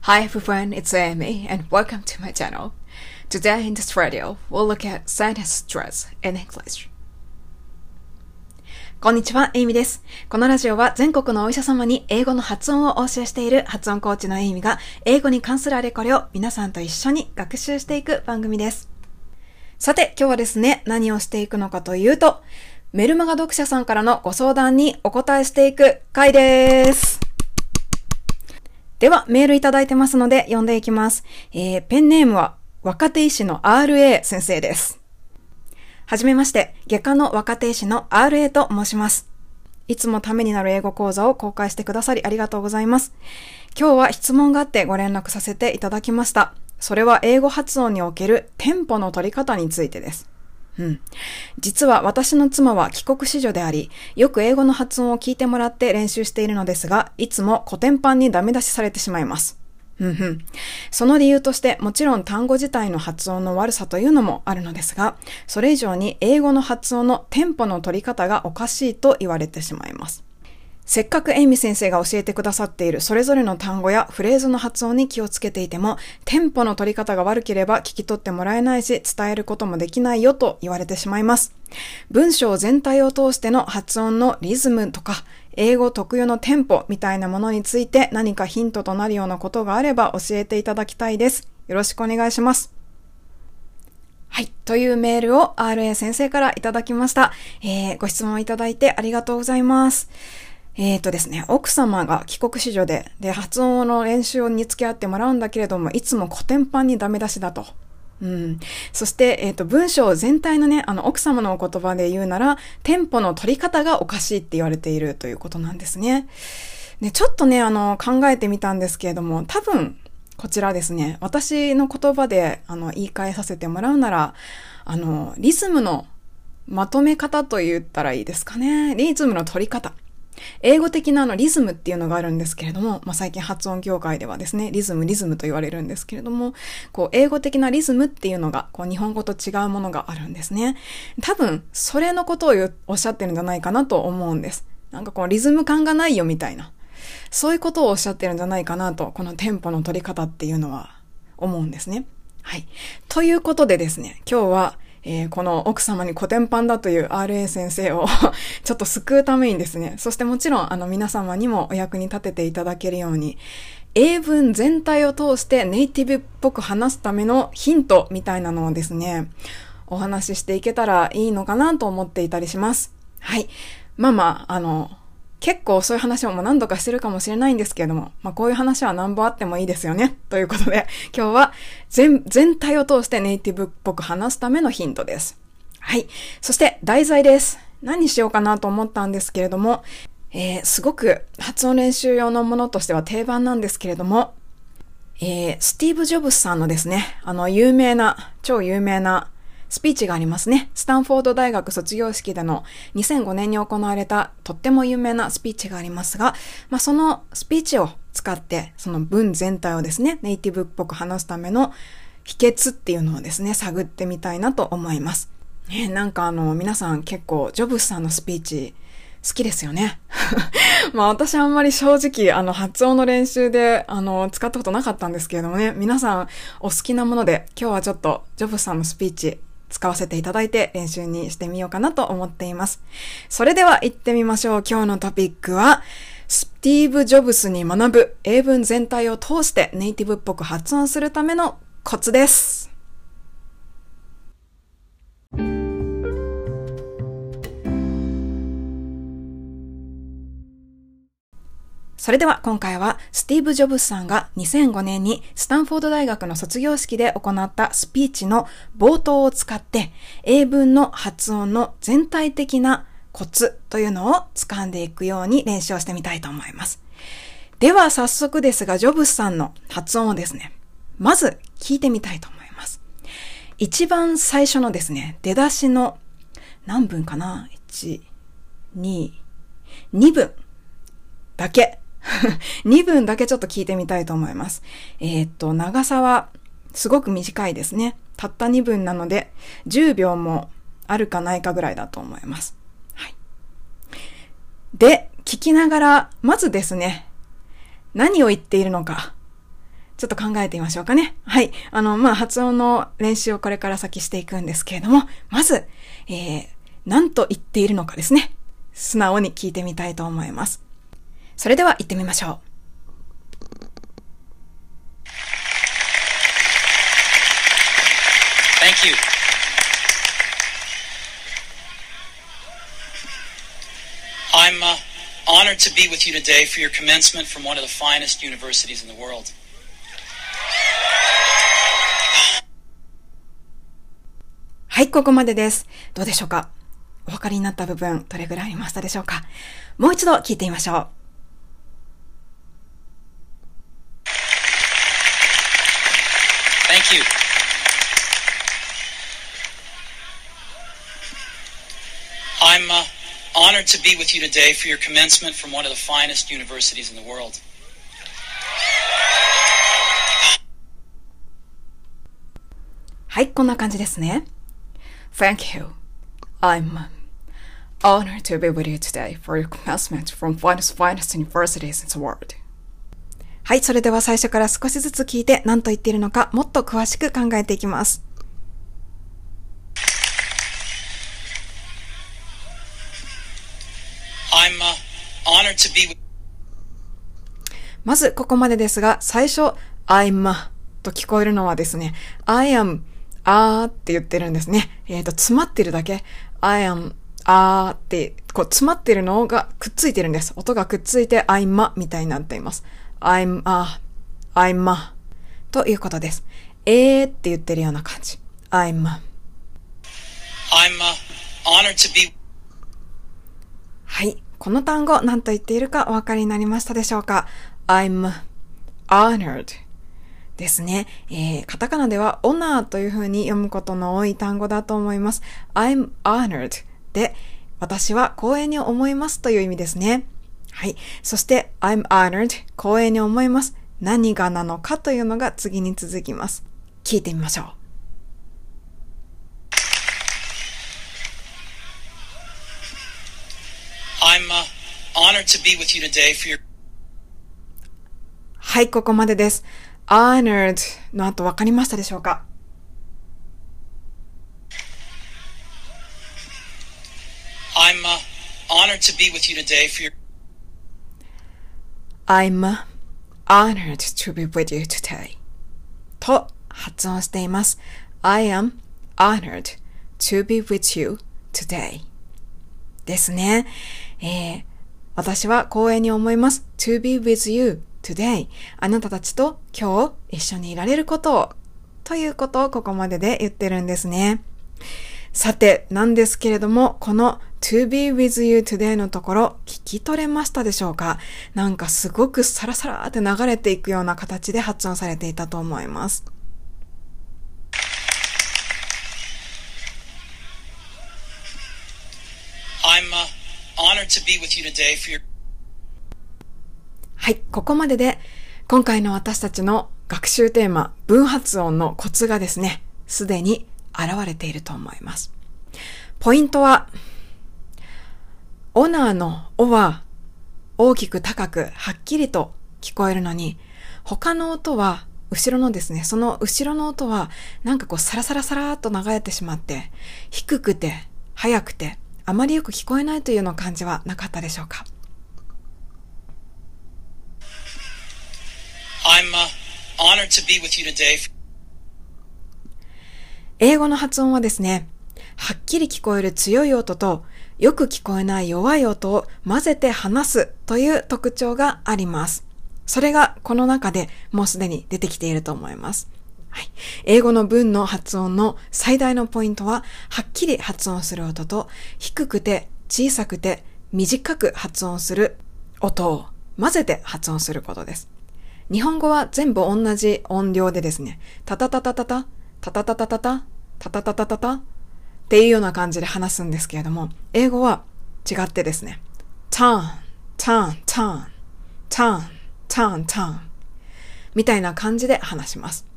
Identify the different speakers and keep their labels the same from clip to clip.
Speaker 1: Hi everyone, it's Amy and welcome to my channel. Today in this video, we'll look at sinus stress in English. こんにちは、エイミです。このラジオは全国のお医者様に英語の発音をお教えしている発音コーチのエイミが英語に関するあれこれを皆さんと一緒に学習していく番組です。さて、今日はですね、何をしていくのかというと、メルマガ読者さんからのご相談にお答えしていく回です。では、メールいただいてますので読んでいきます。えー、ペンネームは若手医師の RA 先生です。はじめまして、外科の若手医師の RA と申します。いつもためになる英語講座を公開してくださりありがとうございます。今日は質問があってご連絡させていただきました。それは英語発音におけるテンポの取り方についてです。うん。実は私の妻は帰国子女であり、よく英語の発音を聞いてもらって練習しているのですが、いつも古典版にダメ出しされてしまいます。うんうん。その理由として、もちろん単語自体の発音の悪さというのもあるのですが、それ以上に英語の発音のテンポの取り方がおかしいと言われてしまいます。せっかくエイミ先生が教えてくださっているそれぞれの単語やフレーズの発音に気をつけていても、テンポの取り方が悪ければ聞き取ってもらえないし、伝えることもできないよと言われてしまいます。文章全体を通しての発音のリズムとか、英語特有のテンポみたいなものについて何かヒントとなるようなことがあれば教えていただきたいです。よろしくお願いします。はい。というメールを RA 先生からいただきました。えー、ご質問いただいてありがとうございます。えっ、ー、とですね、奥様が帰国子女で、で、発音の練習に付き合ってもらうんだけれども、いつも古典版にダメ出しだと。うん。そして、えっ、ー、と、文章全体のね、あの、奥様のお言葉で言うなら、テンポの取り方がおかしいって言われているということなんですね。で、ちょっとね、あの、考えてみたんですけれども、多分、こちらですね、私の言葉で、あの、言い換えさせてもらうなら、あの、リズムのまとめ方と言ったらいいですかね。リズムの取り方。英語的なあのリズムっていうのがあるんですけれども、まあ、最近発音業界ではですね、リズム、リズムと言われるんですけれども、こう、英語的なリズムっていうのが、こう、日本語と違うものがあるんですね。多分、それのことをおっしゃってるんじゃないかなと思うんです。なんかこう、リズム感がないよみたいな。そういうことをおっしゃってるんじゃないかなと、このテンポの取り方っていうのは思うんですね。はい。ということでですね、今日は、えー、この奥様に古典版だという RA 先生を ちょっと救うためにですね、そしてもちろんあの皆様にもお役に立てていただけるように、英文全体を通してネイティブっぽく話すためのヒントみたいなのをですね、お話ししていけたらいいのかなと思っていたりします。はい。まあまあ、あの、結構そういう話も何度かしてるかもしれないんですけれども、まあこういう話は何本あってもいいですよね。ということで、今日は全、全体を通してネイティブっぽく話すためのヒントです。はい。そして題材です。何しようかなと思ったんですけれども、えー、すごく発音練習用のものとしては定番なんですけれども、えー、スティーブ・ジョブスさんのですね、あの有名な、超有名なスピーチがありますね。スタンフォード大学卒業式での2005年に行われたとっても有名なスピーチがありますが、まあ、そのスピーチを使って、その文全体をですね、ネイティブっぽく話すための秘訣っていうのをですね、探ってみたいなと思います。ね、なんかあの、皆さん結構、ジョブスさんのスピーチ、好きですよね。まあ私あんまり正直あの発音の練習であの使ったことなかったんですけれどもね、皆さんお好きなもので今日はちょっとジョブスさんのスピーチ使わせていただいて練習にしてみようかなと思っています。それでは行ってみましょう。今日のトピックは、スティーブ・ジョブスに学ぶ英文全体を通してネイティブっぽく発音するためのコツです。それでは今回はスティーブ・ジョブスさんが2005年にスタンフォード大学の卒業式で行ったスピーチの冒頭を使って英文の発音の全体的なコツというのを掴んでいくように練習をしてみたいと思います。では早速ですが、ジョブスさんの発音をですね、まず聞いてみたいと思います。一番最初のですね、出だしの何分かな ?1、2、2分だけ 2分だけちょっと聞いてみたいと思います。えー、っと、長さはすごく短いですね。たった2分なので、10秒もあるかないかぐらいだと思います。はい。で、聞きながら、まずですね、何を言っているのか、ちょっと考えてみましょうかね。はい。あの、まあ、発音の練習をこれから先していくんですけれども、まず、えー、何と言っているのかですね。素直に聞いてみたいと思います。それでは行ってみましょう。Thank you.
Speaker 2: I'm uh, honored to be with you today for your commencement from one of the finest universities in the world.
Speaker 1: はい、ここまでです。どうでしょうかお分かりになった部分、どれぐらいありましたでしょうかもう一度聞いてみましょう。
Speaker 2: Thank you. I'm uh, honored to be with you today for your commencement from one of the finest universities in the world.
Speaker 1: はい、こんな感じですね。Thank you. I'm honored to be with you today for your commencement from finest finest universities in the world. はい、それでは最初から少しずつ聞いて何と言っているのかもっと詳しく考えていきます。
Speaker 2: I'm uh, honored to be
Speaker 1: まずここまでですが、最初、I'm と聞こえるのはですね、I am あーって言ってるんですね。えっ、ー、と、詰まってるだけ。I am あーって、こう、詰まってるのがくっついてるんです。音がくっついて、I'm みたいになっています。I'm あ、I'm ということです。えーって言ってるような感じ。I'm I'm、uh, honored to be はい。この単語、何と言っているかお分かりになりましたでしょうか ?I'm honored ですね。えー、カタカナでは honor という風に読むことの多い単語だと思います。I'm honored で、私は光栄に思いますという意味ですね。はい。そして、I'm honored 光栄に思います。何がなのかというのが次に続きます。聞いてみましょう。
Speaker 2: I'm uh, honored to be with you today for your
Speaker 1: はい、ここまでです。honored の後分かりましたでしょうか
Speaker 2: I'm uh, honored to be with you today for your
Speaker 1: I'm honored to be with you today と発音しています。I am honored to be with you today ですね。 えー、私は光栄に思います。to be with you today あなたたちと今日一緒にいられることをということをここまでで言ってるんですね。さて、なんですけれども、この to be with you today のところ聞き取れましたでしょうか？なんかすごくサラサラって流れていくような形で発音されていたと思います。
Speaker 2: I'm uh, honored to be with you today for your
Speaker 1: はい、ここまでで今回の私たちの学習テーマ、文発音のコツがですね、すでに現れていると思います。ポイントは、オナーのオは大きく高くはっきりと聞こえるのに、他の音は後ろのですね、その後ろの音はなんかこうサラサラサラーっと流れてしまって、低くて速くてあまりよく聞こえないというような感じはなかったでしょうか？I'm honored to be with you today. 英語の発音はですね、はっきり聞こえる強い音とよく聞こえない弱い音を混ぜて話すという特徴があります。それがこの中でもうすでに出てきていると思います。はい、英語の文の発音の最大のポイントは、はっきり発音する音と、低くて小さくて短く発音する音を混ぜて発音することです。日本語は全部同じ音量でですね、タタタタタタ、タタタタタタ、タタタタタタっていうような感じで話すんですけれども、英語は違ってですね、ターン、ターン、ターン、ターン、ターン、ターンみたいな感じで話します。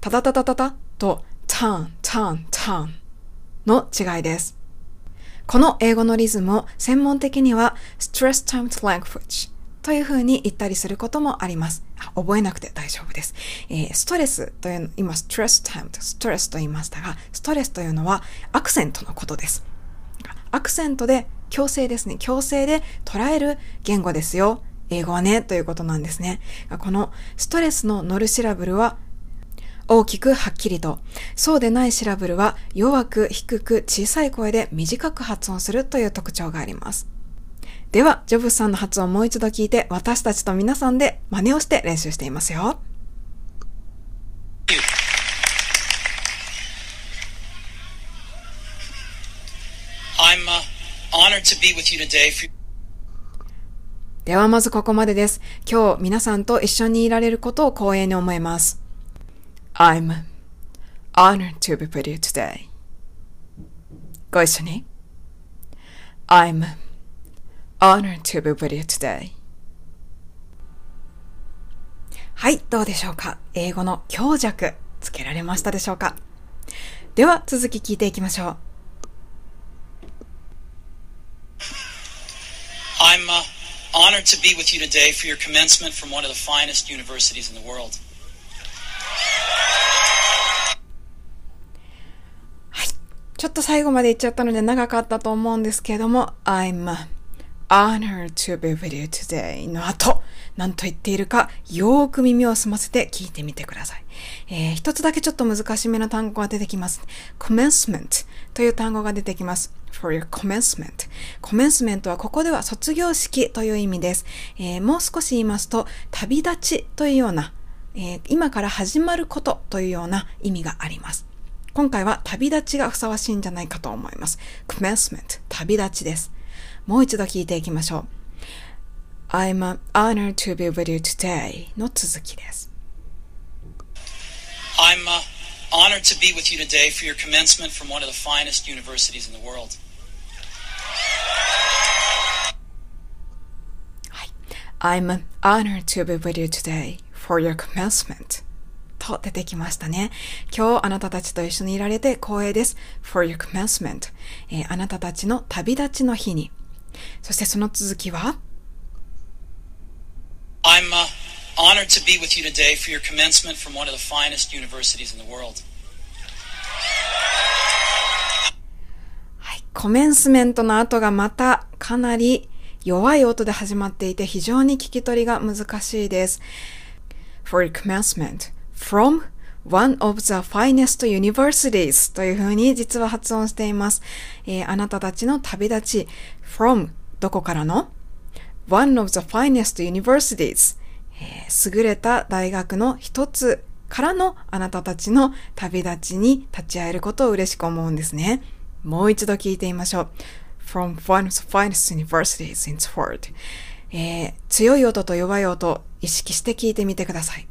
Speaker 1: タタタタタタとタ turn, turn, turn の違いです。この英語のリズムを専門的には stress timed language という風に言ったりすることもあります。覚えなくて大丈夫です。えー、ストレスという、今、ストレスタイムストレスと言いましたが、ストレスというのはアクセントのことです。アクセントで強制ですね。強制で捉える言語ですよ。英語はね、ということなんですね。このストレスの乗るシラブルは大きくはっきりと、そうでないシラブルは弱く低く小さい声で短く発音するという特徴があります。では、ジョブスさんの発音をもう一度聞いて、私たちと皆さんで真似をして練習していますよ。
Speaker 2: I'm uh, honored to be with you today for
Speaker 1: ではまずここまでです。今日皆さんと一緒にいられることを光栄に思います。I'm honored to be with you today. ご一緒に。I'm honored to be with you today. はい、どうでしょうか英語の強弱つけられましたでしょうかでは続き聞いていきましょう。
Speaker 2: I'm uh, honored to be with you today for your commencement from one of the finest universities in the world.
Speaker 1: ちょっと最後まで言っちゃったので長かったと思うんですけれども、I'm honored to be with you today の後、何と言っているか、よーく耳を澄ませて聞いてみてください。えー、一つだけちょっと難しめの単語が出てきます。commencement という単語が出てきます。for your commencement。commencement はここでは卒業式という意味です。えー、もう少し言いますと、旅立ちというような、えー、今から始まることというような意味があります。今回は旅立ちがふさわしいんじゃないかと思います。commencement 旅立ちです。もう一度聞いていきましょう。I'm honored to be with you today の続きです。
Speaker 2: I'm uh, honored to be with you today for your commencement from one of the finest universities in the world.
Speaker 1: I'm honored to be with you today for your commencement と出てきましたね。今日あなたたちと一緒にいられて光栄です。for your commencement、えーあなたたちの旅立ちの日に。そしてその続きは
Speaker 2: I'm uh, honored to be with you today for your commencement from one of the finest universities in the world.
Speaker 1: はい、コメンスメントの後がまたかなり弱い音で始まっていて非常に聞き取りが難しいです。for your commencement from one of the finest universities というふうに実は発音しています。えーあなたたちの旅立ち from どこからの？one of the finest universities えー優れた大学の一つからのあなたたちの旅立ちに立ち会えることを嬉しく思うんですね。もう一度聞いてみましょう。from one of the finest universities in the world、えー強い音と弱い音意識して聞いてみてください。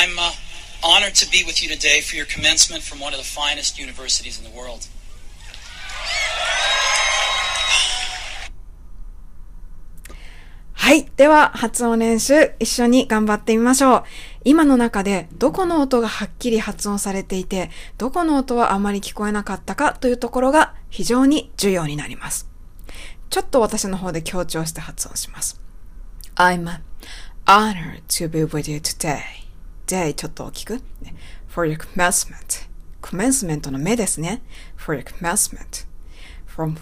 Speaker 2: I'm uh, honored to be with you today for your commencement from one of the finest universities in the world.
Speaker 1: はい。では、発音練習、一緒に頑張ってみましょう。今の中で、どこの音がはっきり発音されていて、どこの音はあまり聞こえなかったかというところが非常に重要になります。ちょっと私の方で強調して発音します。I'm honored to be with you today. Day ちょっと大きく。ね for your commencement. commencement の目ですね。for your commencement. from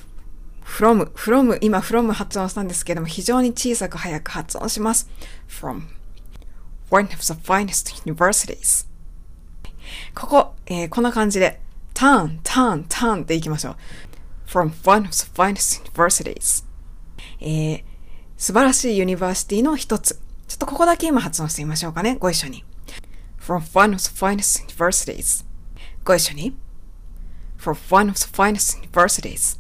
Speaker 1: from, from, 今 from 発音したんですけども、非常に小さく早く発音します。from one of the finest universities. ここ、えーこんな感じで、turn, turn, turn っていきましょう。from one of the finest universities. えー素晴らしい university の一つ。ちょっとここだけ今発音してみましょうかね。ご一緒に。From one of the finest universities. ご一緒に。from one of the finest universities.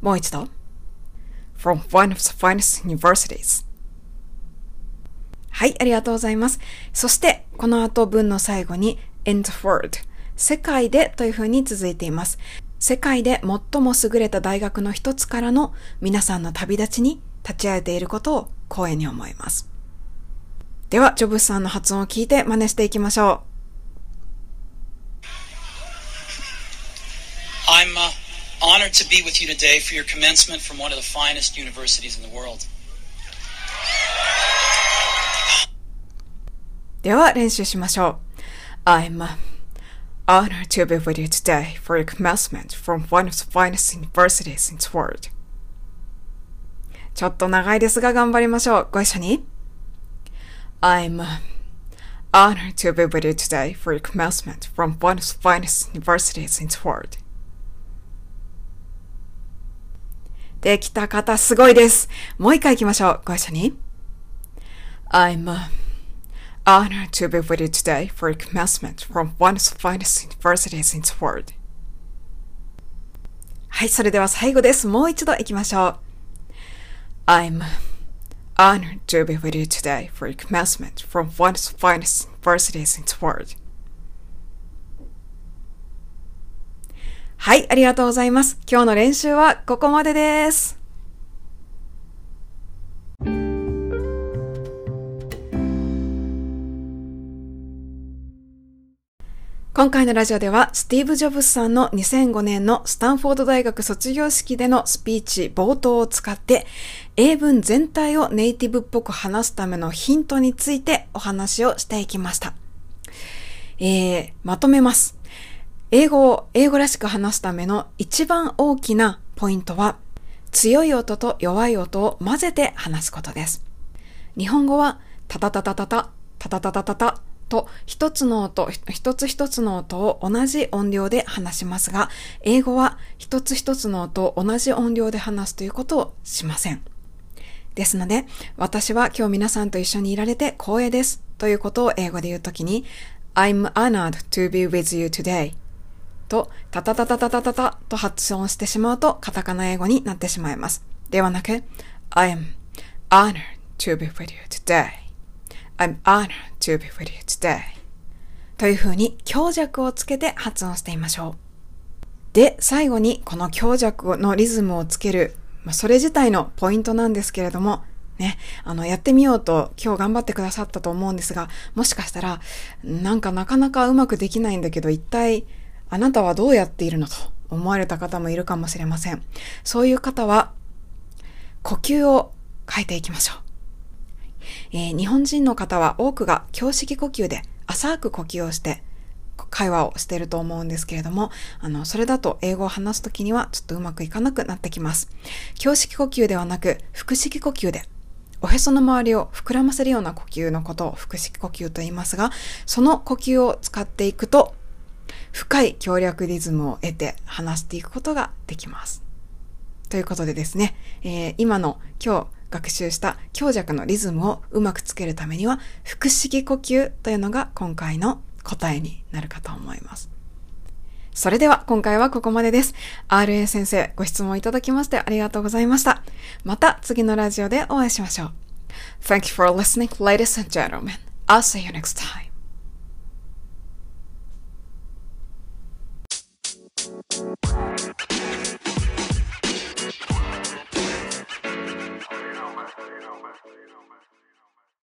Speaker 1: もう一度。from one of the finest universities. はい、ありがとうございます。そして、この後文の最後に in the world 世界でというふうに続いています。世界で最も優れた大学の一つからの皆さんの旅立ちに立ち会えていることを光栄に思います。では、ジョブスさんの発音を聞いて真似していきましょう。
Speaker 2: I'm uh, honored to be with you today for your commencement from one of the finest universities in the world.
Speaker 1: では練習しましょう。I'm uh, honored to be with you today for your commencement from one of the finest universities in the world. ちょっと長いですが頑張りましょう。ご一緒に。I'm uh, honored to be with you today for your commencement from one of the finest universities in the world. できた方すごいです。もう一回行きましょう。ご一緒に。I'm uh, honored to be with you today for your commencement from one of the finest universities in the world. はい、それでは最後です。もう一度行きましょう。I'm honored to be with you today for your commencement from one of the finest universities in the world. はい、ありがとうございます。今日の練習はここまでです。今回のラジオでは、スティーブ・ジョブズさんの2005年のスタンフォード大学卒業式でのスピーチ冒頭を使って、英文全体をネイティブっぽく話すためのヒントについてお話をしていきました。えー、まとめます。英語を英語らしく話すための一番大きなポイントは、強い音と弱い音を混ぜて話すことです。日本語は、タタタタタタ、タタタタタタと一つの音、一つ一つの音を同じ音量で話しますが、英語は一つ一つの音を同じ音量で話すということをしません。ですので、私は今日皆さんと一緒にいられて光栄ですということを英語で言うときに、I'm honored to be with you today と、タタタタタタタタと発音してしまうとカタカナ英語になってしまいます。ではなく、I'm honored to be with you today I'm honored to be with you today. というふうに強弱をつけて発音してみましょう。で、最後にこの強弱のリズムをつける、まあ、それ自体のポイントなんですけれども、ね、あの、やってみようと今日頑張ってくださったと思うんですが、もしかしたら、なんかなかなかうまくできないんだけど、一体あなたはどうやっているのと思われた方もいるかもしれません。そういう方は、呼吸を変えていきましょう。えー、日本人の方は多くが胸式呼吸で浅く呼吸をして会話をしていると思うんですけれども、あの、それだと英語を話すときにはちょっとうまくいかなくなってきます。胸式呼吸ではなく腹式呼吸でおへその周りを膨らませるような呼吸のことを腹式呼吸と言いますが、その呼吸を使っていくと深い協力リズムを得て話していくことができます。ということでですね、えー、今の今日学習した強弱のリズムをうまくつけるためには、腹式呼吸というのが今回の答えになるかと思います。それでは今回はここまでです。RA 先生、ご質問いただきましてありがとうございました。また次のラジオでお会いしましょう。Thank you for listening, ladies and gentlemen. I'll see you next time.